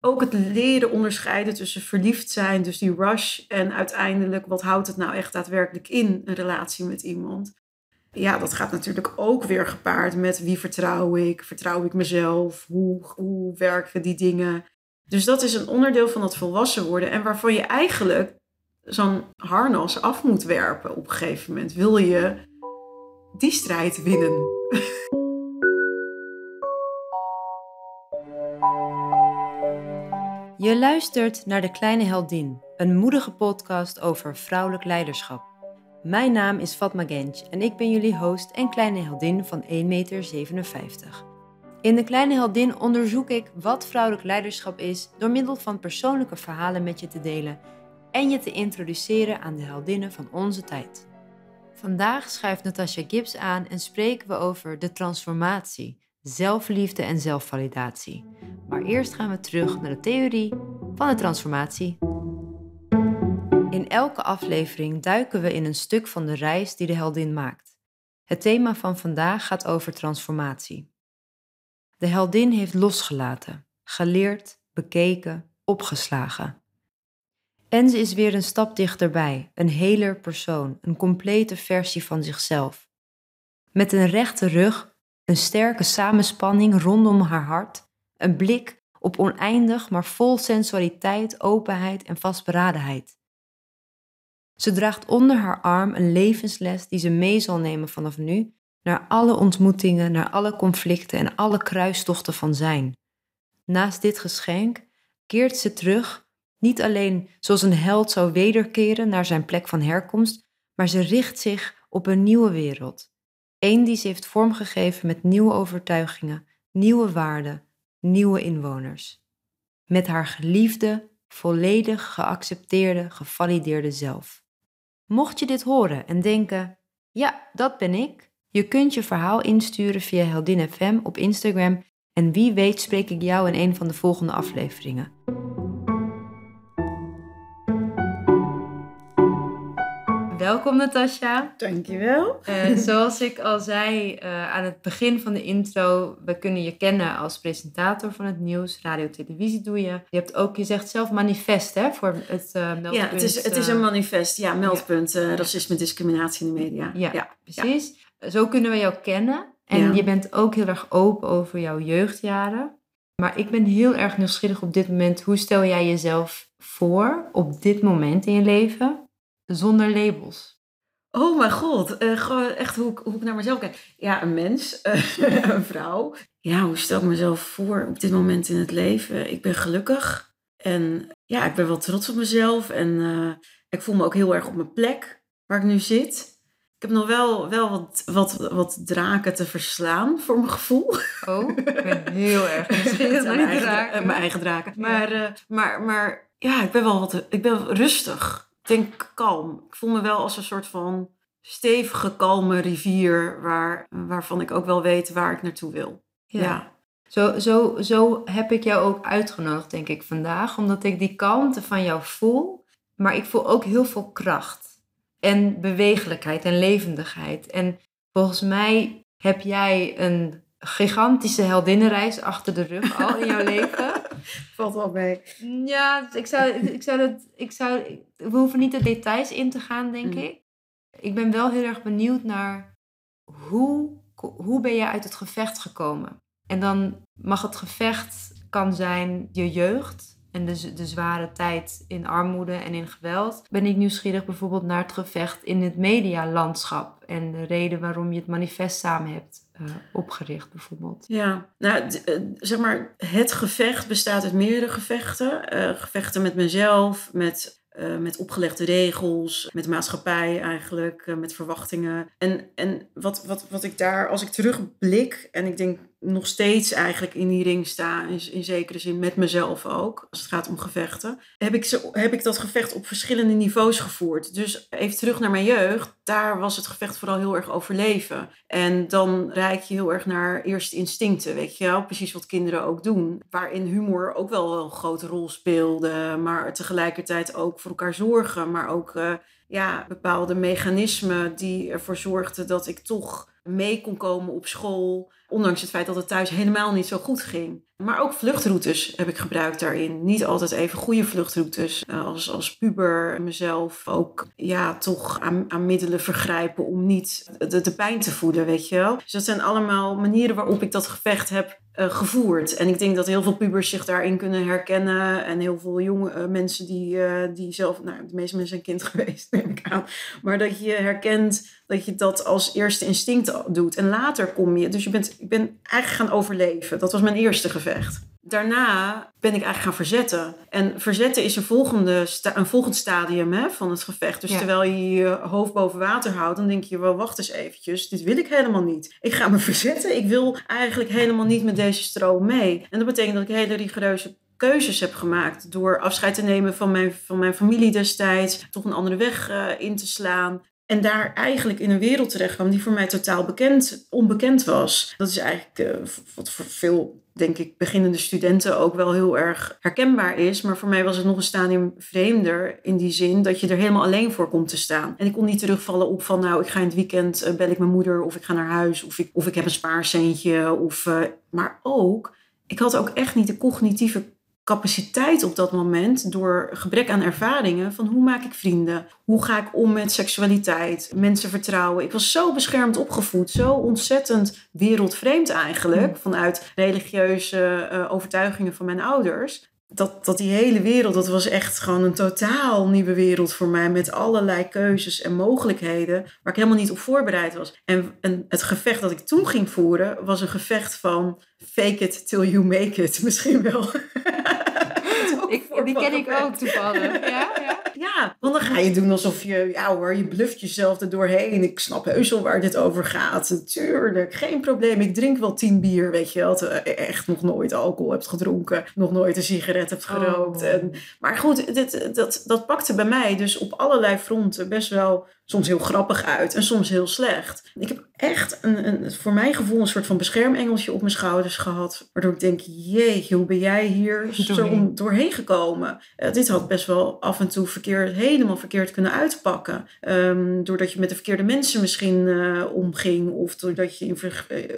ook het leren onderscheiden tussen verliefd zijn, dus die rush, en uiteindelijk wat houdt het nou echt daadwerkelijk in, een relatie met iemand. Ja, dat gaat natuurlijk ook weer gepaard met wie vertrouw ik, vertrouw ik mezelf, hoe, hoe werken die dingen. Dus dat is een onderdeel van dat volwassen worden en waarvan je eigenlijk zo'n harnas af moet werpen op een gegeven moment. Wil je die strijd winnen? Je luistert naar De Kleine Heldin, een moedige podcast over vrouwelijk leiderschap. Mijn naam is Fatma Genç en ik ben jullie host en kleine heldin van 1,57 meter. In De Kleine Heldin onderzoek ik wat vrouwelijk leiderschap is door middel van persoonlijke verhalen met je te delen en je te introduceren aan de heldinnen van onze tijd. Vandaag schuift Natasha Gibbs aan en spreken we over de transformatie zelfliefde en zelfvalidatie. Maar eerst gaan we terug naar de theorie van de transformatie. In elke aflevering duiken we in een stuk van de reis die de heldin maakt. Het thema van vandaag gaat over transformatie. De heldin heeft losgelaten, geleerd, bekeken, opgeslagen. En ze is weer een stap dichterbij, een heler persoon, een complete versie van zichzelf. Met een rechte rug een sterke samenspanning rondom haar hart, een blik op oneindig, maar vol sensualiteit, openheid en vastberadenheid. Ze draagt onder haar arm een levensles die ze mee zal nemen vanaf nu naar alle ontmoetingen, naar alle conflicten en alle kruistochten van zijn. Naast dit geschenk keert ze terug, niet alleen zoals een held zou wederkeren naar zijn plek van herkomst, maar ze richt zich op een nieuwe wereld, Eén die ze heeft vormgegeven met nieuwe overtuigingen, nieuwe waarden, nieuwe inwoners. Met haar geliefde, volledig geaccepteerde, gevalideerde zelf. Mocht je dit horen en denken, ja, dat ben ik, je kunt je verhaal insturen via Heldin FM op Instagram en wie weet spreek ik jou in een van de volgende afleveringen. Welkom Natasja. Dankjewel. Uh, zoals ik al zei uh, aan het begin van de intro, we kunnen je kennen als presentator van het nieuws, radio, televisie doe je. Je hebt ook, je zegt zelf manifest hè, voor het uh, meldpunt. Ja, het is, het is een manifest, ja, meldpunt, ja. racisme, discriminatie in de media. Ja, ja. precies. Zo kunnen we jou kennen. En je bent ook heel erg open over jouw jeugdjaren. Maar ik ben heel erg nieuwsgierig op dit moment. Hoe stel jij jezelf voor op dit moment in je leven? Zonder labels. Oh mijn god, uh, gewoon echt hoe ik, hoe ik naar mezelf kijk. Ja, een mens, uh, een vrouw. Ja, hoe stel ik mezelf voor op dit moment in het leven? Ik ben gelukkig en ja, ik ben wel trots op mezelf. En uh, ik voel me ook heel erg op mijn plek waar ik nu zit. Ik heb nog wel, wel wat, wat, wat draken te verslaan, voor mijn gevoel. Oh, ik ben heel erg nieuwsgierig mijn, eigen, mijn eigen draken. Maar, maar, maar ja, ik ben wel wat, ik ben rustig denk kalm. Ik voel me wel als een soort van stevige, kalme rivier waar, waarvan ik ook wel weet waar ik naartoe wil. Ja. Zo, zo, zo heb ik jou ook uitgenodigd, denk ik, vandaag. Omdat ik die kalmte van jou voel. Maar ik voel ook heel veel kracht. En bewegelijkheid en levendigheid. En volgens mij heb jij een gigantische heldinnenreis achter de rug al in jouw leven. Valt wel mee. Ja, ik zou, ik zou dat, ik zou, we hoeven niet de details in te gaan, denk mm. ik. Ik ben wel heel erg benieuwd naar hoe, hoe ben je uit het gevecht gekomen? En dan mag het gevecht kan zijn je jeugd en de, de zware tijd in armoede en in geweld. Ben ik nieuwsgierig bijvoorbeeld naar het gevecht in het medialandschap en de reden waarom je het manifest samen hebt uh, opgericht bijvoorbeeld? Ja, nou, eh, zeg maar, het gevecht bestaat uit meerdere gevechten. Uh, gevechten met mezelf, met met opgelegde regels, met maatschappij eigenlijk, met verwachtingen. En, en wat, wat, wat ik daar, als ik terugblik, en ik denk nog steeds eigenlijk in die ring sta, in, in zekere zin met mezelf ook, als het gaat om gevechten, heb ik, zo, heb ik dat gevecht op verschillende niveaus gevoerd. Dus even terug naar mijn jeugd, daar was het gevecht vooral heel erg overleven. En dan reik je heel erg naar eerste instincten, weet je wel, precies wat kinderen ook doen. Waarin humor ook wel een grote rol speelde, maar tegelijkertijd ook voor elkaar zorgen, maar ook uh, ja, bepaalde mechanismen die ervoor zorgden dat ik toch mee kon komen op school, ondanks het feit dat het thuis helemaal niet zo goed ging. Maar ook vluchtroutes heb ik gebruikt daarin. Niet altijd even goede vluchtroutes. Uh, als, als puber mezelf ook ja, toch aan, aan middelen vergrijpen om niet de, pijn te voeden, weet je wel. Dus dat zijn allemaal manieren waarop ik dat gevecht heb uh, gevoerd. En ik denk dat heel veel pubers zich daarin kunnen herkennen. En heel veel jonge uh, mensen die, die zelf, nou, de meeste mensen zijn kind geweest, neem ik aan. Maar dat je herkent dat je dat als eerste instinct doet. En later kom je, dus je bent, ik ben eigenlijk gaan overleven. Dat was mijn eerste gevecht. Daarna ben ik eigenlijk gaan verzetten. En verzetten is een, volgende een volgend stadium hè, van het gevecht. Dus terwijl je je hoofd boven water houdt, dan denk je wel, wacht eens eventjes. Dit wil ik helemaal niet. Ik ga me verzetten. Ik wil eigenlijk helemaal niet met deze stroom mee. En dat betekent dat ik hele rigoureuze keuzes heb gemaakt. Door afscheid te nemen van mijn, van mijn familie destijds. Toch een andere weg uh, in te slaan. En daar eigenlijk in een wereld terecht kwam die voor mij totaal bekend, onbekend was. Dat is eigenlijk uh, wat voor veel, denk ik, beginnende studenten ook wel heel erg herkenbaar is. Maar voor mij was het nog een stadium vreemder in die zin dat je er helemaal alleen voor komt te staan. En ik kon niet terugvallen op van nou, ik ga in het weekend, uh, bel ik mijn moeder of ik ga naar huis of ik, of ik heb een spaarcentje. Of, uh, maar ook, ik had ook echt niet de cognitieve capaciteit op dat moment door gebrek aan ervaringen van hoe maak ik vrienden? Hoe ga ik om met seksualiteit? Mensen vertrouwen. Ik was zo beschermd opgevoed, zo ontzettend wereldvreemd eigenlijk mm. vanuit religieuze uh, overtuigingen van mijn ouders. Dat, dat die hele wereld, dat was echt gewoon een totaal nieuwe wereld voor mij. Met allerlei keuzes en mogelijkheden waar ik helemaal niet op voorbereid was. En, en het gevecht dat ik toen ging voeren was een gevecht van fake it till you make it. Misschien wel. Die ken ik ook toevallig. Ja, ja. Ja, want dan ga je doen alsof je, ja hoor, je bluft jezelf er doorheen. Ik snap heus wel waar dit over gaat. Tuurlijk, geen probleem. Ik drink wel tien bier, weet je wel. Echt nog nooit alcohol hebt gedronken. Nog nooit een sigaret hebt gerookt. Oh. En, maar goed, dit, dat, dat pakte bij mij dus op allerlei fronten best wel soms heel grappig uit en soms heel slecht. Ik heb echt een, een, voor mijn gevoel een soort van beschermengeltje op mijn schouders gehad. Waardoor ik denk, jeetje, hoe ben jij hier zo doorheen gekomen? Uh, dit had best wel af en toe verkeerd, helemaal verkeerd kunnen uitpakken. Um, doordat je met de verkeerde mensen misschien uh, omging. Of doordat je in uh,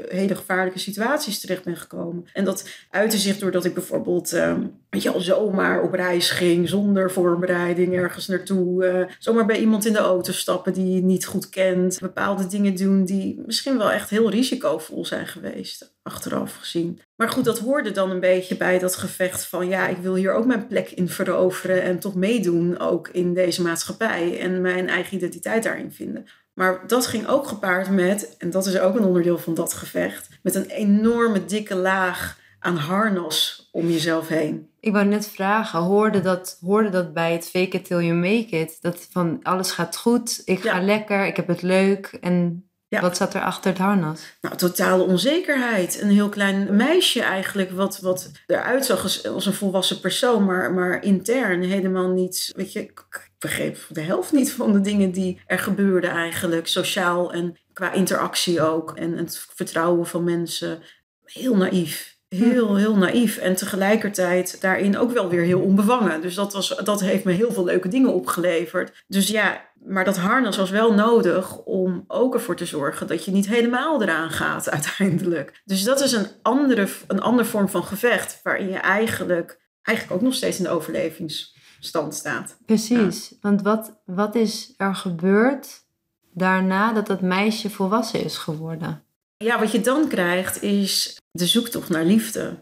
hele gevaarlijke situaties terecht bent gekomen. En dat uitte zich doordat ik bijvoorbeeld... Um, je al zomaar op reis ging zonder voorbereiding ergens naartoe. zomaar bij iemand in de auto stappen die je niet goed kent. Bepaalde dingen doen die misschien wel echt heel risicovol zijn geweest, achteraf gezien. Maar goed, dat hoorde dan een beetje bij dat gevecht van ja, ik wil hier ook mijn plek in veroveren en toch meedoen ook in deze maatschappij en mijn eigen identiteit daarin vinden. Maar dat ging ook gepaard met, en dat is ook een onderdeel van dat gevecht, met een enorme dikke laag aan harnas om jezelf heen. Ik wou net vragen, hoorde dat, hoorde dat bij het fake it till you make it? Dat van alles gaat goed, ik ga lekker, ik heb het leuk. En wat zat er achter het harnas? Nou, totale onzekerheid. Een heel klein meisje eigenlijk, wat, wat eruit zag als, als een volwassen persoon, maar, maar intern helemaal niet. Weet je, ik begreep de helft niet van de dingen die er gebeurden eigenlijk, sociaal en qua interactie ook. En het vertrouwen van mensen. Heel naïef heel, heel naïef en tegelijkertijd daarin ook wel weer heel onbevangen. Dus dat, was, dat heeft me heel veel leuke dingen opgeleverd. Dus ja, maar dat harnas was wel nodig om ook ervoor te zorgen dat je niet helemaal eraan gaat uiteindelijk. Dus dat is een andere, een andere vorm van gevecht waarin je eigenlijk, eigenlijk ook nog steeds in de overlevingsstand staat. Precies, want wat, wat is er gebeurd daarna dat dat meisje volwassen is geworden? Ja, wat je dan krijgt is de zoektocht naar liefde.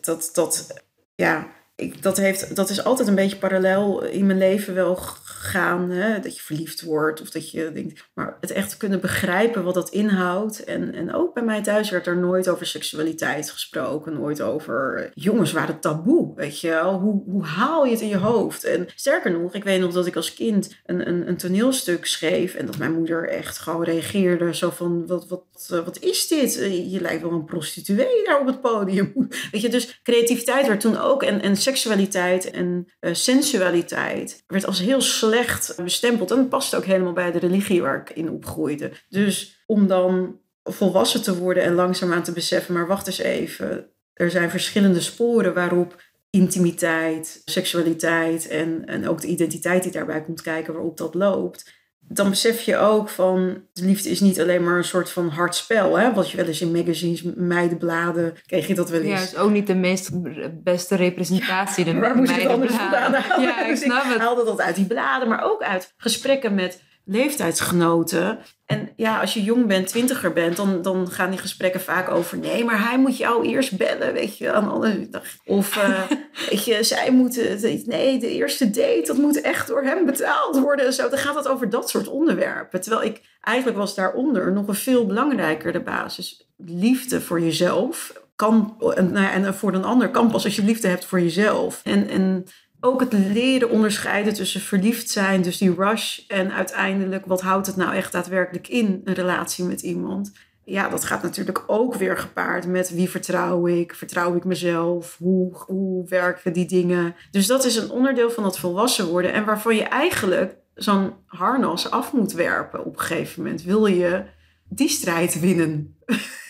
Dat, dat, ja, ik, dat, heeft, dat is altijd een beetje parallel in mijn leven wel gegaan. Hè? Dat je verliefd wordt of dat je denkt. Maar het echt kunnen begrijpen wat dat inhoudt. En, en ook bij mij thuis werd er nooit over seksualiteit gesproken. Nooit over. Jongens waren taboe. Weet je wel? Hoe, hoe haal je het in je hoofd? En sterker nog, ik weet nog dat ik als kind een, een, een toneelstuk schreef. En dat mijn moeder echt gewoon reageerde. Zo van: wat, wat, wat is dit? Je lijkt wel een prostituee daar op het podium. Weet je, dus creativiteit werd toen ook. En, en seksualiteit en sensualiteit werd als heel bestempeld. En dat past ook helemaal bij de religie waar ik in opgroeide. Dus om dan volwassen te worden en langzaamaan te beseffen, maar wacht eens even. Er zijn verschillende sporen waarop intimiteit, seksualiteit en, en ook de identiteit die daarbij komt kijken, waarop dat loopt. Dan besef je ook van, de liefde is niet alleen maar een soort van hard spel. Hè? Wat je wel eens in magazines, meidenbladen, kreeg je dat wel eens. Ja, is ook niet de meest beste representatie. de Waar moest je het anders vandaan halen? Ja, ik Dus snap het. haalde dat uit die bladen, maar ook uit gesprekken met leeftijdsgenoten. En ja, als je jong bent, twintiger bent, dan, dan gaan die gesprekken vaak over... nee, maar hij moet jou eerst bellen, weet je. Aan alle dag. Of, eh, weet je, zij moeten... Nee, de eerste date, dat moet echt door hem betaald worden. Zo, dan gaat het over dat soort onderwerpen. Terwijl ik, eigenlijk was daaronder nog een veel belangrijkere basis. Liefde voor jezelf kan... En, nou en voor een ander kan pas als je liefde hebt voor jezelf. En... en ook het leren onderscheiden tussen verliefd zijn, dus die rush, en uiteindelijk wat houdt het nou echt daadwerkelijk in, een relatie met iemand. Ja, dat gaat natuurlijk ook weer gepaard met wie vertrouw ik, vertrouw ik mezelf, hoe, hoe werken die dingen. Dus dat is een onderdeel van dat volwassen worden en waarvan je eigenlijk zo'n harnas af moet werpen op een gegeven moment. Wil je die strijd winnen?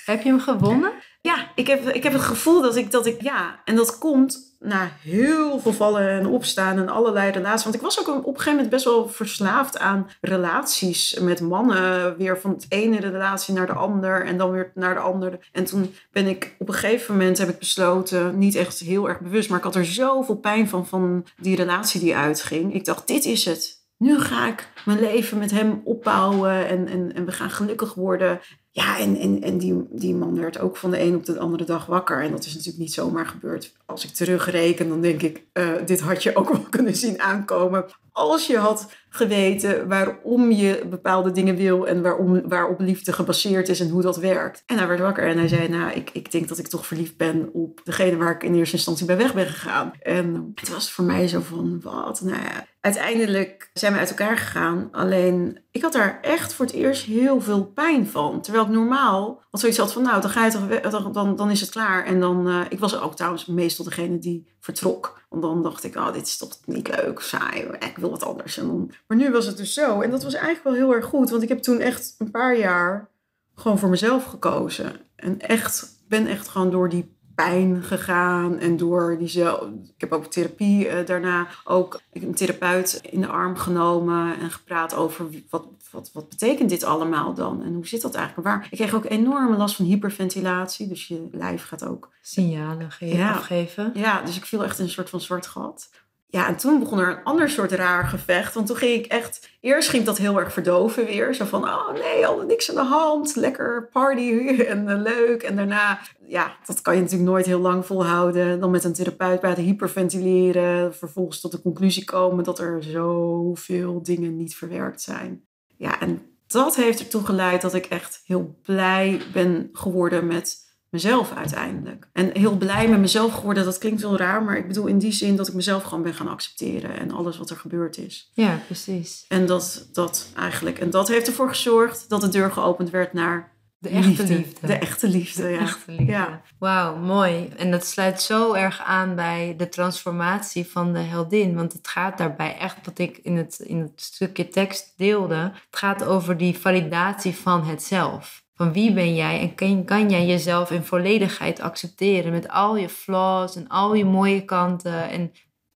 Heb je hem gewonnen? Ja, ik heb, ik heb het gevoel dat ik, dat ik, ja, en dat komt na heel veel vallen en opstaan en allerlei relaties. Want ik was ook op een gegeven moment best wel verslaafd aan relaties met mannen. Weer van het ene relatie naar de ander en dan weer naar de andere. En toen ben ik op een gegeven moment heb ik besloten, niet echt heel erg bewust, maar ik had er zoveel pijn van, van die relatie die uitging. Ik dacht, dit is het. Nu ga ik mijn leven met hem opbouwen en, en, en we gaan gelukkig worden. Ja, en, en, en die, die man werd ook van de een op de andere dag wakker. En dat is natuurlijk niet zomaar gebeurd. Als ik terugreken, dan denk ik, eh, dit had je ook wel kunnen zien aankomen. Als je had geweten waarom je bepaalde dingen wil en waarom, waarop liefde gebaseerd is en hoe dat werkt. En hij werd wakker en hij zei, nou, ik, ik denk dat ik toch verliefd ben op degene waar ik in eerste instantie bij weg ben gegaan. En het was voor mij zo van, wat? Nou ja, uiteindelijk zijn we uit elkaar gegaan. Alleen, ik had daar echt voor het eerst heel veel pijn van. Terwijl ik normaal had zoiets had van, nou, dan ga je toch, dan, dan, dan is het klaar. En dan, eh, ik was ook trouwens meestal degene die vertrok. Want dan dacht ik, oh, dit is toch niet leuk, saai, ik wil wat anders. Maar nu was het dus zo. En dat was eigenlijk wel heel erg goed. Want ik heb toen echt een paar jaar gewoon voor mezelf gekozen. En echt, ben echt gewoon door die pijn gegaan en door die zelf. Ik heb ook therapie eh, daarna ook een therapeut in de arm genomen en gepraat over wat, wat, wat betekent dit allemaal dan en hoe zit dat eigenlijk? Waar? Ik kreeg ook enorme last van hyperventilatie, dus je lijf gaat ook Signalen ge- Ja. afgeven. ja, dus ik viel echt in een soort van zwart gat. Ja, en toen begon er een ander soort raar gevecht. Want toen ging ik echt... Eerst ging dat heel erg verdoven weer. Zo van, oh nee, al niks aan de hand. Lekker party en eh, leuk. En daarna, ja, dat kan je natuurlijk nooit heel lang volhouden. Dan met een therapeut praten, hyperventileren. Vervolgens tot de conclusie komen dat er zoveel dingen niet verwerkt zijn. Ja, en dat heeft ertoe geleid dat ik echt heel blij ben geworden met mezelf uiteindelijk. En heel blij met mezelf geworden, dat klinkt wel raar, maar ik bedoel in die zin dat ik mezelf gewoon ben gaan accepteren en alles wat er gebeurd is. Ja, precies. En dat, dat eigenlijk, en dat heeft ervoor gezorgd dat de deur geopend werd naar De echte liefde. De echte liefde, ja. Echte liefde. Ja. Wauw, mooi. En dat sluit zo erg aan bij de transformatie van de heldin. Want het gaat daarbij echt, wat ik in het, in het stukje tekst deelde, het gaat over die validatie van het zelf. Van wie ben jij en kan, kan jij jezelf in volledigheid accepteren met al je flaws en al je mooie kanten. En,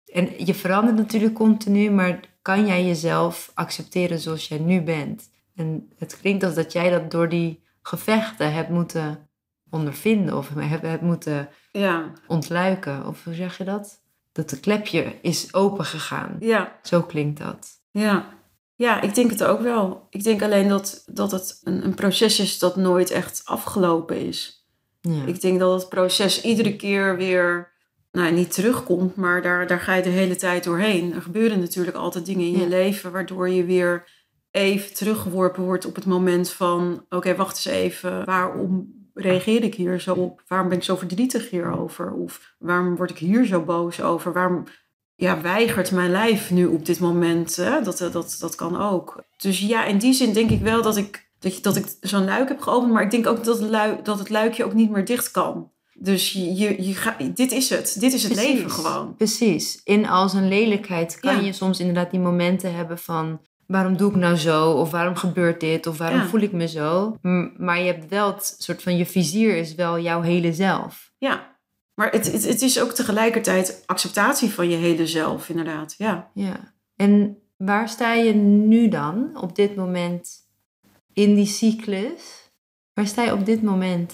en je verandert natuurlijk continu, maar kan jij jezelf accepteren zoals jij nu bent? En het klinkt als dat jij dat door die gevechten hebt moeten ondervinden of hebt, hebt moeten Ja, ontluiken. Of hoe zeg je dat? Dat de klepje is open gegaan. ja, Zo klinkt dat. ja. Ja, ik denk het ook wel. Ik denk alleen dat, dat het een, een proces is dat nooit echt afgelopen is. Ja. Ik denk dat het proces iedere keer weer, nou niet terugkomt, maar daar, daar ga je de hele tijd doorheen. Er gebeuren natuurlijk altijd dingen in je leven waardoor je weer even teruggeworpen wordt op het moment van, oké, wacht eens even, waarom reageer ik hier zo op? Waarom ben ik zo verdrietig hierover? Of waarom word ik hier zo boos over? Waarom ja, weigert mijn lijf nu op dit moment? Hè? Dat, dat, dat kan ook. Dus ja, in die zin denk ik wel dat ik, dat, je- dat ik zo'n luik heb geopend. Maar ik denk ook dat het, dat het luikje ook niet meer dicht kan. Dus je, je, je ga, dit is het. Dit is het Precies. leven gewoon. Precies. In al zijn lelijkheid kan Ja. je soms inderdaad die momenten hebben van... waarom doe ik nou zo? Of waarom gebeurt dit? Of waarom Ja. voel ik me zo? M- maar je hebt wel het soort van... je vizier is wel jouw hele zelf. Ja. Maar het, het, het is ook tegelijkertijd acceptatie van je hele zelf, inderdaad. Ja. Ja. En waar sta je nu dan op dit moment in die cyclus? Waar sta je op dit moment?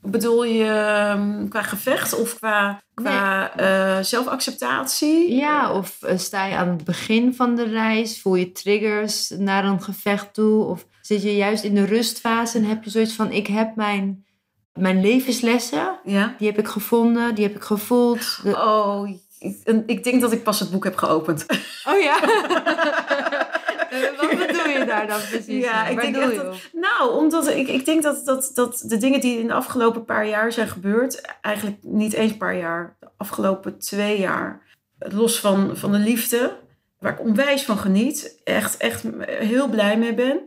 Bedoel je ehm, qua gevecht of qua, qua eh, zelfacceptatie? Ja, of eh, sta je aan het begin van de reis? Voel je triggers naar een gevecht toe? Of zit je juist in de rustfase en heb je zoiets van: ik heb mijn, mijn levenslessen, Ja. die heb ik gevonden, die heb ik gevoeld. De- Oh, ik, ik denk dat ik pas het boek heb geopend. Oh ja. Wat bedoel je daar dan precies? Ja, ik Waar denk echt dat-? Nou, omdat ik, ik denk dat, dat, dat de dingen die in de afgelopen paar jaar zijn gebeurd, eigenlijk niet eens een paar jaar, de afgelopen twee jaar, los van, van de liefde, waar ik onwijs van geniet, echt, echt heel blij mee ben,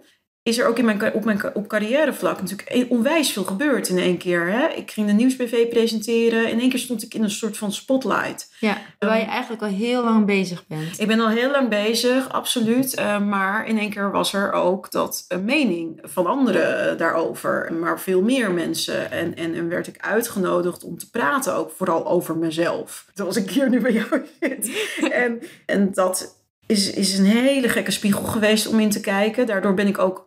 is er ook in mijn, op mijn op carrièrevlak natuurlijk e- onwijs veel gebeurd in één keer. Hè? Ik ging de nieuwsbv presenteren. In één keer stond ik in een soort van spotlight. Ja, terwijl je eigenlijk al heel lang bezig bent. Ik ben al heel lang bezig, absoluut. Eh, maar in één keer was er ook dat een mening van anderen eh, daarover. Maar veel meer mensen. En, en, en werd ik uitgenodigd om te praten ook vooral over mezelf. Zoals ik hier nu bij jou zit. en, en dat is, is een hele gekke spiegel geweest om in te kijken. Daardoor ben ik ook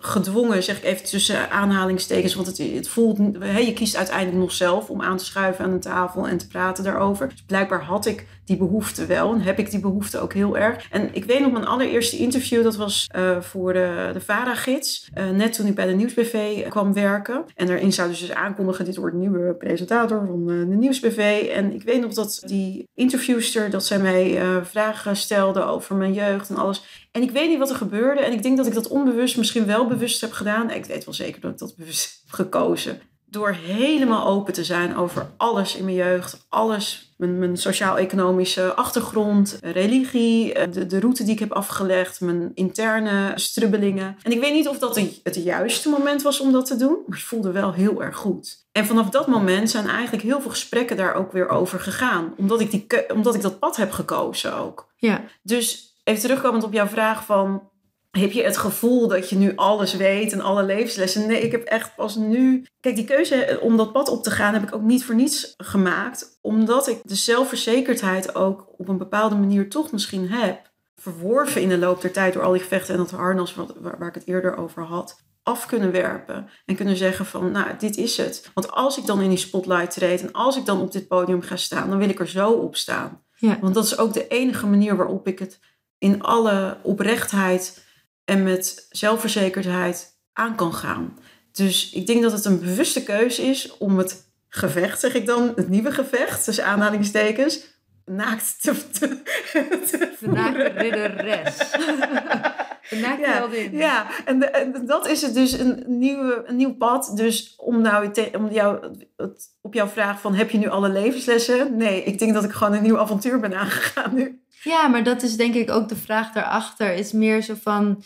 gedwongen, zeg ik even tussen aanhalingstekens, want het, het voelt, hè, je kiest uiteindelijk nog zelf om aan te schuiven aan een tafel en te praten daarover. Dus blijkbaar had ik die behoefte wel en heb ik die behoefte ook heel erg. En ik weet nog mijn allereerste interview, dat was eh, voor de, de VARA-gids, eh, net toen ik bij de Nieuwsbv kwam werken. En daarin zouden ze dus aankondigen, dit wordt nieuwe presentator van eh, de Nieuwsbv. En ik weet nog dat die interviewster, dat zij mij vragen stelde over mijn jeugd en alles. En ik weet niet wat er gebeurde. En ik denk dat ik dat onbewust misschien wel bewust heb gedaan. Ik weet wel zeker dat ik dat bewust heb gekozen. Door helemaal open te zijn over alles in mijn jeugd. Alles, mijn, mijn sociaal-economische achtergrond, religie, eh, de, de route die ik heb afgelegd, mijn interne strubbelingen. En ik weet niet of dat het juiste moment was om dat te doen, maar het voelde wel heel erg goed. En vanaf dat moment zijn eigenlijk heel veel gesprekken daar ook weer over gegaan. Omdat ik, die, omdat ik dat pad heb gekozen ook. Ja, Dus even terugkomend op jouw vraag van... Heb je het gevoel dat je nu alles weet en alle levenslessen? Nee, ik heb echt pas nu... Kijk, die keuze om dat pad op te gaan heb ik ook niet voor niets gemaakt. Omdat ik de zelfverzekerdheid ook op een bepaalde manier toch misschien heb. Verworven in de loop der tijd door al die gevechten en dat harnas wat, waar, waar ik het eerder over had. Af kunnen werpen en kunnen zeggen van, nou, dit is het. Want als ik dan in die spotlight treed en als ik dan op dit podium ga staan, dan wil ik er zo op staan. ja. Want dat is ook de enige manier waarop ik het in alle oprechtheid en met zelfverzekerdheid aan kan gaan. Dus ik denk dat het een bewuste keuze is om het gevecht, zeg ik dan, het nieuwe gevecht, tussen aanhalingstekens, naakt te, te, te De naakte ridderes. De naakte Ja, heldin. Ja, en, de- en dat is het dus een, nieuwe, een nieuw pad. Dus om, nou, te- om jou, het, op jouw vraag van heb je nu alle levenslessen? Nee, ik denk dat ik gewoon een nieuw avontuur ben aangegaan nu. Ja, maar dat is denk ik ook de vraag daarachter. Is meer zo van...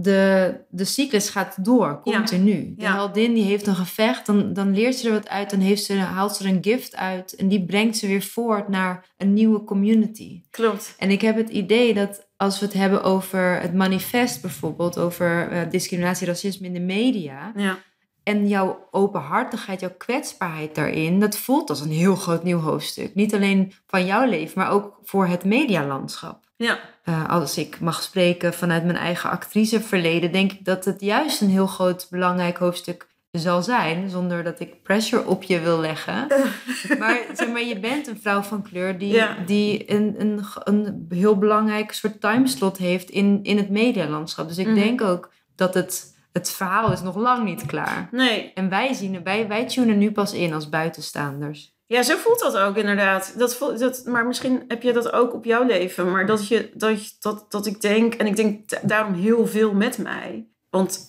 De, de cyclus gaat door, Ja. continu. De Ja. heldin die heeft een gevecht, dan, dan leert ze er wat uit. Dan heeft ze, haalt ze er een gift uit. En die brengt ze weer voort naar een nieuwe community. Klopt. En ik heb het idee dat als we het hebben over het manifest bijvoorbeeld... over eh, discriminatie, racisme in de media... Ja. En jouw openhartigheid, jouw kwetsbaarheid daarin, dat voelt als een heel groot nieuw hoofdstuk. Niet alleen van jouw leven, maar ook voor het medialandschap. Ja. Eh, als ik mag spreken vanuit mijn eigen actriceverleden, denk ik dat het juist een heel groot belangrijk hoofdstuk zal zijn, zonder dat ik pressure op je wil leggen. Maar, zeg maar je bent een vrouw van kleur die, Ja. die een, een, een heel belangrijk soort timeslot heeft in, in het medialandschap. Dus ik Mhm. denk ook dat het, het verhaal is nog lang niet klaar. Nee. En wij zien, wij, wij tunen nu pas in als buitenstaanders. Ja, zo voelt dat ook inderdaad. Dat voelt, dat, maar misschien heb je dat ook op jouw leven. Maar dat, je, dat, dat, dat ik denk, en ik denk da- daarom heel veel met mij. Want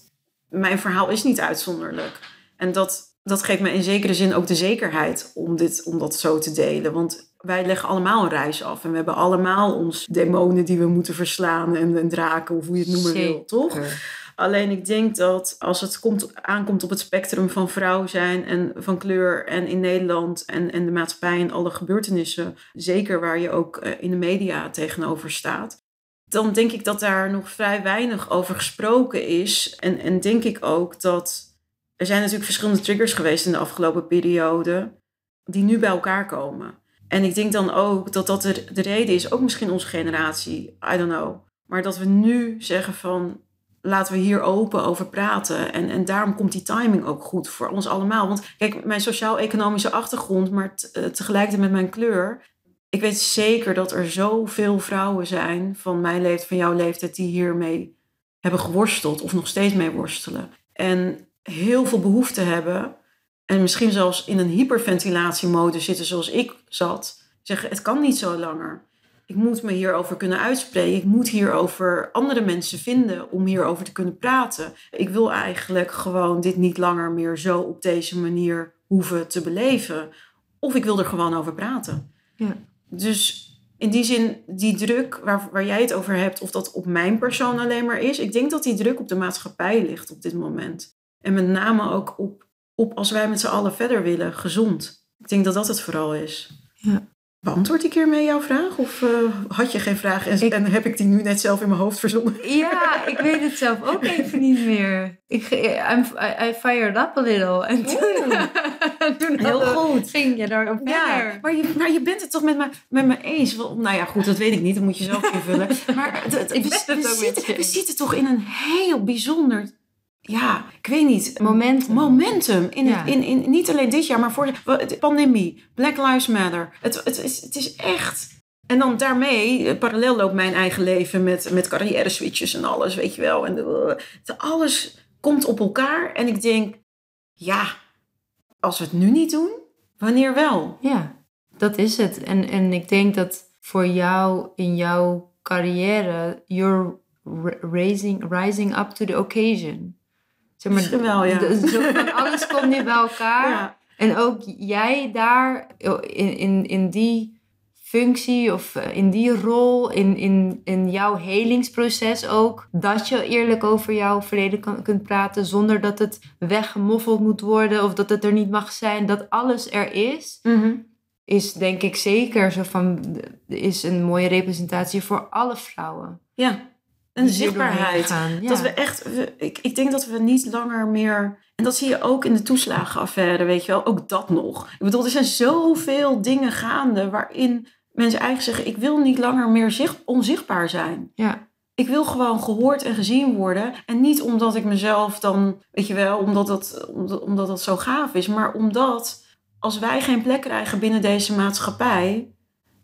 mijn verhaal is niet uitzonderlijk. En dat, dat geeft me in zekere zin ook de zekerheid om, dit, om dat zo te delen. Want wij leggen allemaal een reis af. En we hebben allemaal ons demonen die we moeten verslaan. En, en draken, of hoe je het noemen wil, toch? Alleen ik denk dat als het komt, aankomt op het spectrum van vrouw zijn en van kleur en in Nederland en, en de maatschappij en alle gebeurtenissen, zeker waar je ook eh, in de media tegenover staat, dan denk ik dat daar nog vrij weinig over gesproken is. En, en denk ik ook dat er zijn natuurlijk verschillende triggers geweest in de afgelopen periode die nu bij elkaar komen. En ik denk dan ook dat dat de, de reden is, ook misschien onze generatie, I don't know, Maar dat we nu zeggen van laten we hier open over praten. En, en daarom komt die timing ook goed voor ons allemaal. Want kijk, mijn sociaal-economische achtergrond, maar eh, tegelijkertijd met mijn kleur. Ik weet zeker dat er zoveel vrouwen zijn van mijn leeftijd, van jouw leeftijd, die hiermee hebben geworsteld of nog steeds mee worstelen. En heel veel behoefte hebben. En misschien zelfs in een hyperventilatiemode zitten zoals ik zat. Zeggen, het kan niet zo langer ik moet me hierover kunnen uitspreken. Ik moet hierover andere mensen vinden om hierover te kunnen praten. Ik wil eigenlijk gewoon dit niet langer meer zo op deze manier hoeven te beleven. Of ik wil er gewoon over praten. Ja. Dus in die zin, die druk waar, waar jij het over hebt, of dat op mijn persoon alleen maar is, ik denk dat die druk op de maatschappij ligt op dit moment. En met name ook op, op als wij met z'n allen verder willen, gezond. Ik denk dat dat het vooral is. Ja. Beantwoord ik hiermee jouw vraag? Of uh, had je geen vraag en, en, heb ik die nu net zelf in mijn hoofd verzonnen? Ja, ik weet het zelf ook even niet meer. Ik, I'm, I, I fired up a little. En toen, toen Heel goed. ging je daarop ja, Maar je, maar je bent het toch met me, met me eens? Nou ja, goed, dat weet ik niet. Dat moet je zelf invullen. Maar het, het, we, we, zitten, we zitten toch in een heel bijzonder ja, ik weet niet. Momentum. Momentum. In, in, in, niet alleen dit jaar, maar voor de pandemie. Black Lives Matter. Het, het, is, het is echt... En dan daarmee, eh, parallel loopt mijn eigen leven met, met carrière switches en alles, weet je wel. En de, alles komt op elkaar. En ik denk, ja, als we het nu niet doen, wanneer wel? Ja, dat is het. En, en ik denk dat voor jou in jouw carrière, you're raising, rising up to the occasion. Zeg maar, wel, ja. van alles komt nu bij elkaar. Ja. En ook jij daar in, in, in die functie of eh, in die rol, in, in, in jouw helingsproces ook, dat je eerlijk over jouw verleden kan, kunt praten zonder dat het weggemoffeld moet worden of dat het er niet mag zijn, dat alles er is. Mhm. Is denk ik zeker zo van, is een mooie representatie voor alle vrouwen. Ja, een zichtbaarheid. Dat we echt, ik, ik denk dat we niet langer meer. En dat zie je ook in de toeslagenaffaire, weet je wel. Ook dat nog. Ik bedoel, er zijn zoveel dingen gaande waarin mensen eigenlijk zeggen: ik wil niet langer meer zicht, onzichtbaar zijn. Ja. Ik wil gewoon gehoord en gezien worden. En niet omdat ik mezelf dan, weet je wel, omdat dat, omdat, omdat dat zo gaaf is, maar omdat als wij geen plek krijgen binnen deze maatschappij,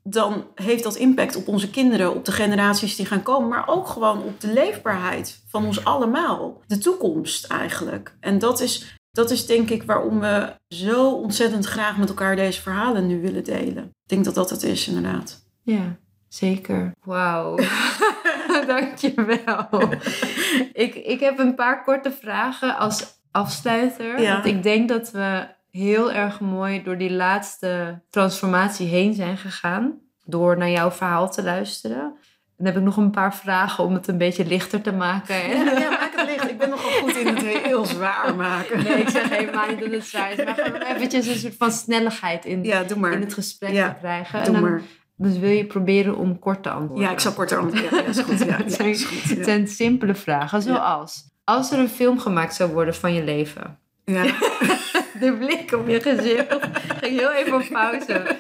dan heeft dat impact op onze kinderen, op de generaties die gaan komen, maar ook gewoon op de leefbaarheid van ons allemaal. De toekomst eigenlijk. En dat is, dat is denk ik waarom we zo ontzettend graag met elkaar deze verhalen nu willen delen. Ik denk dat dat het is, inderdaad. Ja, zeker. Wauw. Dankjewel. ik, ik heb een paar korte vragen als afsluiter. Ja. Want ik denk dat we heel erg mooi door die laatste transformatie heen zijn gegaan. Door naar jouw verhaal te luisteren. Dan heb ik nog een paar vragen om het een beetje lichter te maken. Ja, ja maak het licht. Ik ben nogal goed in het heel zwaar maken. Nee, ik zeg helemaal niet dat het zwaar is. Maar gewoon eventjes een soort van snelligheid in, ja, in het gesprek te krijgen. Doe en dan, maar. Dus wil je proberen om kort te antwoorden? Ja, ik zal kort antwoorden. Ja, is goed. Ja, is goed. Het zijn simpele vragen, zoals... Als er een film gemaakt zou worden van je leven... Ja. de blik op je gezicht. Ging heel even op pauze.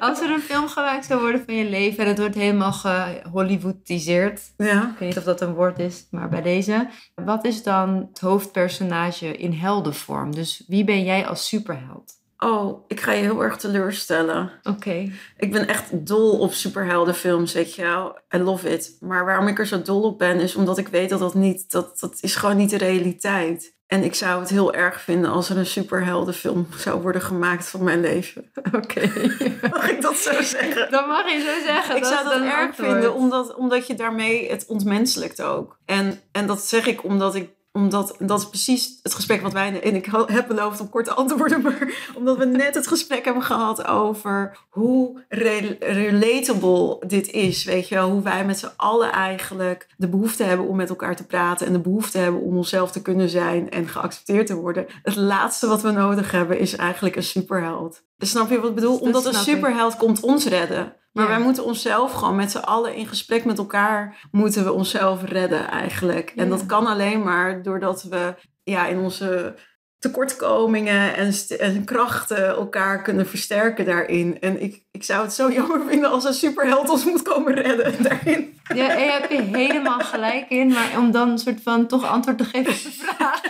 Als er een film gemaakt zou worden van je leven en het wordt helemaal gehollywoodiseerd. Ja. Ik weet niet of dat een woord is, maar bij deze. Wat is dan het hoofdpersonage in heldenvorm? Dus wie ben jij als superheld? Oh, ik ga je heel erg teleurstellen. Oké. Ik ben echt dol op superheldenfilms, weet je wel. I love it. Maar waarom ik er zo dol op ben, is omdat ik weet dat dat niet... Dat, dat is gewoon niet de realiteit. En ik zou het heel erg vinden als er een superheldenfilm zou worden gemaakt van mijn leven. Oké. mag ik dat zo zeggen? Dat mag je zo zeggen. Ik dat zou dat erg vinden, omdat, omdat je daarmee het ontmenselijkt ook. En, en dat zeg ik omdat ik omdat dat is precies het gesprek wat wij. En ik heb beloofd om kort te antwoorden. Maar omdat we net het gesprek hebben gehad over hoe relatable dit is. Weet je wel, hoe wij met z'n allen eigenlijk de behoefte hebben om met elkaar te praten. En de behoefte hebben om onszelf te kunnen zijn en geaccepteerd te worden. Het laatste wat we nodig hebben is eigenlijk een superheld. Snap je wat ik bedoel? Omdat een superheld komt ons redden. Maar wij moeten onszelf gewoon met z'n allen in gesprek met elkaar moeten we onszelf redden eigenlijk. En dat kan alleen maar doordat we ja, in onze tekortkomingen en, en, krachten elkaar kunnen versterken daarin. En ik, ik zou het zo jammer vinden als een superheld ons moet komen redden daarin. Ja, daar heb je helemaal gelijk in. Maar om dan een soort van toch antwoord te geven op de vraag.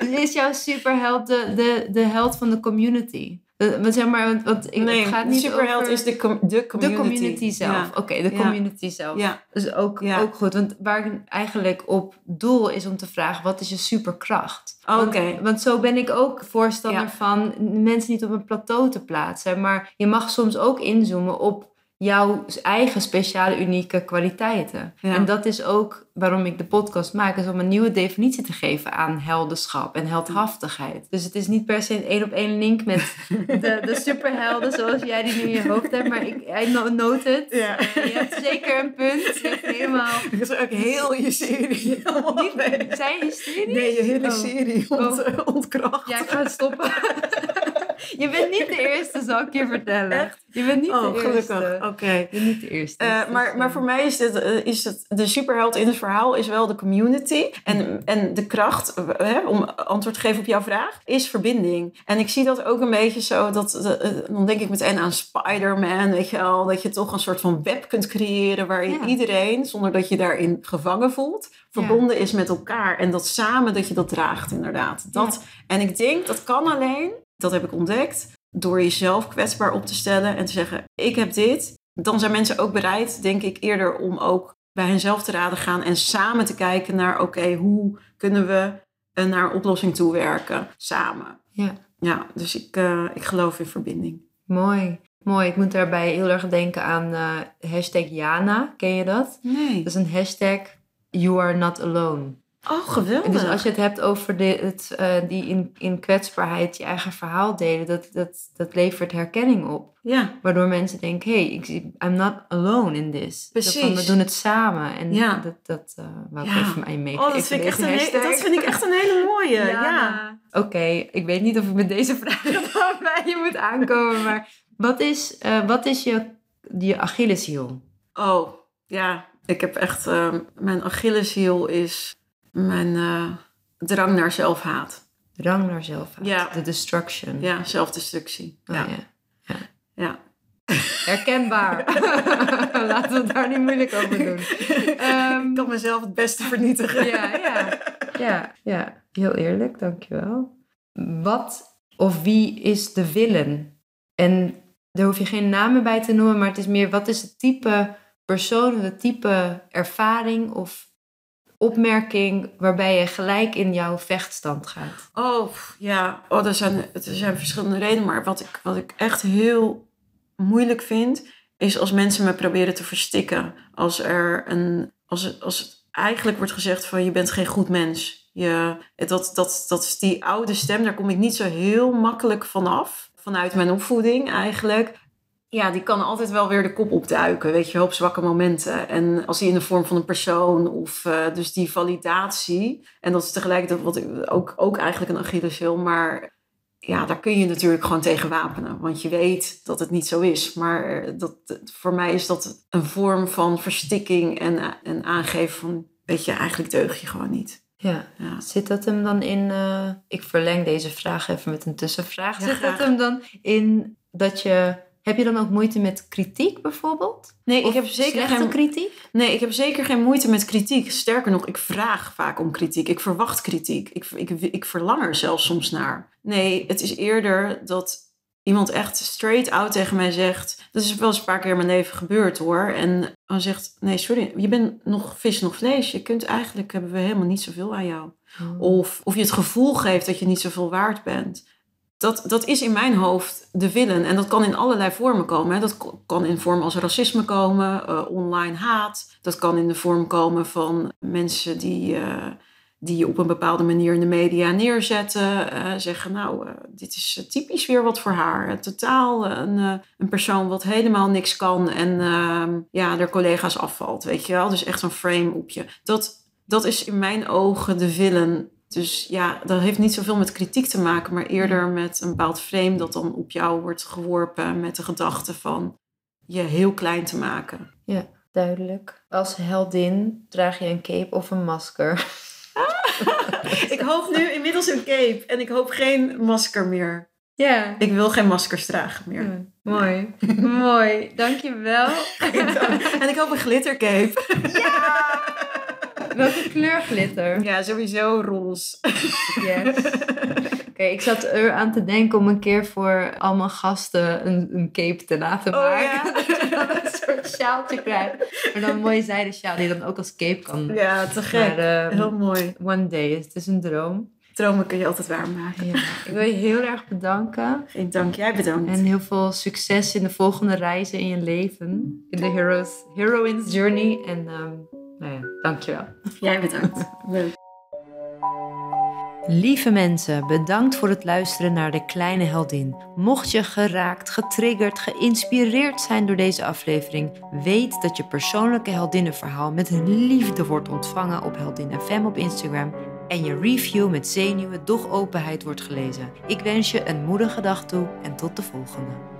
is jouw superheld de, de, de held van de community? Eh, Maar zeg maar, want, want ik, nee, het gaat niet superheld over is de, com- de community. de community zelf. Ja. Oké, de Ja. community zelf. Ja. Dus ook, ook goed. Want waar ik eigenlijk op doel is om te vragen, wat is je superkracht? Want- Oké. Want, zo ben ik ook voorstander van mensen niet op een plateau te plaatsen. Maar je mag soms ook inzoomen op jouw eigen speciale, unieke kwaliteiten. Ja. En dat is ook waarom ik de podcast maak, is om een nieuwe definitie te geven aan heldenschap en heldhaftigheid. Dus het is niet per se een één op één link met de, de superhelden zoals jij die nu in je hoofd hebt, maar ik I no- note het. Ja. Eh, je hebt zeker een punt. Je hebt helemaal... Dat is ook heel je serie. Niet, zijn je studie? Nee, je hele Oh. serie ont, ontkracht. Ja, ik ga stoppen. je bent niet de eerste, zal ik je vertellen. Echt? Je bent niet oh, de gelukkig. eerste. Oké. Je bent niet de eerste. Eh, maar, maar voor mij is, dit, eh, is het, de superheld in het verhaal is wel de community. En, en de kracht, eh, hè, om antwoord te geven op jouw vraag, is verbinding. En ik zie dat ook een beetje zo, dat, de- dan denk ik meteen aan Spider-Man, weet je wel. Dat je toch een soort van web kunt creëren waarin Ja. iedereen, zonder dat je daarin gevangen voelt, verbonden is met elkaar. En dat samen, dat je dat draagt inderdaad. Dat, En ik denk, dat kan alleen, dat heb ik ontdekt, door jezelf kwetsbaar op te stellen en te zeggen, ik heb dit. Dan zijn mensen ook bereid, denk ik, eerder om ook bij henzelf te raden gaan en samen te kijken naar, oké, hoe kunnen we eh, naar een oplossing toe werken samen. Ja. Ja, dus ik, eh, ik geloof in verbinding. Mooi. Mooi. Ik moet daarbij heel erg denken aan eh, hashtag Jana. Ken je dat? Nee. Dat is een hashtag You are not alone. Oh, geweldig. Dus als je het hebt over de, het, eh, die in, in kwetsbaarheid je eigen verhaal delen, dat, dat, dat levert herkenning op. Ja, Waardoor mensen denken, hey, ik, I'm not alone in this. Precies. Van, we doen het samen. En Ja. dat, dat eh wou ik Ja. even mij meegeven. oh, dat vind, ik echt een, he- dat vind ik echt een hele mooie. Ja. Ja. Oké, ik weet niet of ik met deze vraag bij je moet aankomen, maar wat is, eh, wat is je, je Achilleshiel? Oh, ja. Ik heb echt... mijn Achilleshiel is mijn eh, drang naar zelfhaat. Drang naar zelfhaat. Ja. De destruction. Ja, zelfdestructie. Oh, Ja. ja. ja. Herkenbaar. Laten we het daar niet moeilijk over doen. Ehm, Ik kan mezelf het beste vernietigen. ja, ja, ja, ja. Heel eerlijk, dankjewel. Wat of wie is de villain? En daar hoef je geen namen bij te noemen, maar het is meer wat is het type persoon, het type ervaring of opmerking waarbij je gelijk in jouw vechtstand gaat. Oh, ja. Oh, er, zijn, er zijn verschillende redenen. Maar wat ik, wat ik echt heel moeilijk vind... is als mensen me proberen te verstikken. Als er een... Als als het eigenlijk wordt gezegd van... je bent geen goed mens. Je, dat, dat, dat is die oude stem. Daar kom ik niet zo heel makkelijk vanaf. Vanuit mijn opvoeding eigenlijk. Ja, die kan altijd wel weer de kop opduiken, weet je op zwakke momenten. En als die in de vorm van een persoon of eh, dus die validatie. En dat is tegelijkertijd wat ook, ook eigenlijk een Achilleshiel. Maar ja, daar kun je natuurlijk gewoon tegen wapenen. Want je weet dat het niet zo is. Maar eh, dat, voor mij is dat een vorm van verstikking en, eh, en aangeven van... weet je, eigenlijk deug je gewoon niet. Ja. Ja. Zit dat hem dan in, ik verleng deze vraag even met een tussenvraag. Ja, Zit dat hem dan in dat je, heb je dan ook moeite met kritiek bijvoorbeeld? Nee, Of ik heb zeker geen... kritiek? Nee, ik heb zeker geen moeite met kritiek. Sterker nog, ik vraag vaak om kritiek. Ik verwacht kritiek. Ik, ik, ik verlang er zelfs soms naar. Nee, het is eerder dat iemand echt straight out tegen mij zegt... Dat is wel eens een paar keer in mijn leven gebeurd hoor. En dan zegt, nee sorry, je bent nog vis, nog vlees. Je kunt eigenlijk, hebben we helemaal niet zoveel aan jou. Of, of je het gevoel geeft dat je niet zoveel waard bent. Dat, dat is in mijn hoofd de willen. En dat kan in allerlei vormen komen. Hè. Dat kan in vorm als racisme komen, eh, online haat. Dat kan in de vorm komen van mensen die, eh, die je op een bepaalde manier in de media neerzetten. eh, zeggen, nou, dit is typisch weer wat voor haar. Totaal een, een persoon wat helemaal niks kan en ehm, ja, er collega's afvalt, weet je wel. Dus echt zo'n frame op je. Dat, dat is in mijn ogen de villain. Dus ja, dat heeft niet zoveel met kritiek te maken, maar eerder met een bepaald frame dat dan op jou wordt geworpen met de gedachte van je heel klein te maken. Duidelijk. Als heldin draag je een cape of een masker. Ik hoop nu inmiddels een cape en ik hoop geen masker meer. Ja. Ik wil geen maskers dragen meer. Ja, Mooi. Mooi. Dankjewel. en ik hoop een glittercape. Welke kleur glitter? Ja, sowieso roze. Yes. Oké, ik zat er aan te denken om een keer voor al mijn gasten een, een cape te laten Oh, maken. ja. Dat je dan een soort sjaaltje krijgt. Maar dan een mooie zijden sjaal die je dan ook als cape kan. Ja, te gek. Maar, ehm, Heel mooi. One day, het is een droom. Dromen kun je altijd waarmaken. Ja. Ik wil je heel erg bedanken. Ik dank jij bedankt. En heel veel succes in de volgende reizen in je leven. In de heroes, heroine's journey. En ehm nou ja, dankjewel. Jij bedankt. Leuk. Lieve mensen, bedankt voor het luisteren naar De Kleine Heldin. Mocht je geraakt, getriggerd, geïnspireerd zijn door deze aflevering, weet dat je persoonlijke heldinnenverhaal met liefde wordt ontvangen op Heldin FM op Instagram en je review met zenuwen doch openheid wordt gelezen. Ik wens je een moedige dag toe en tot de volgende.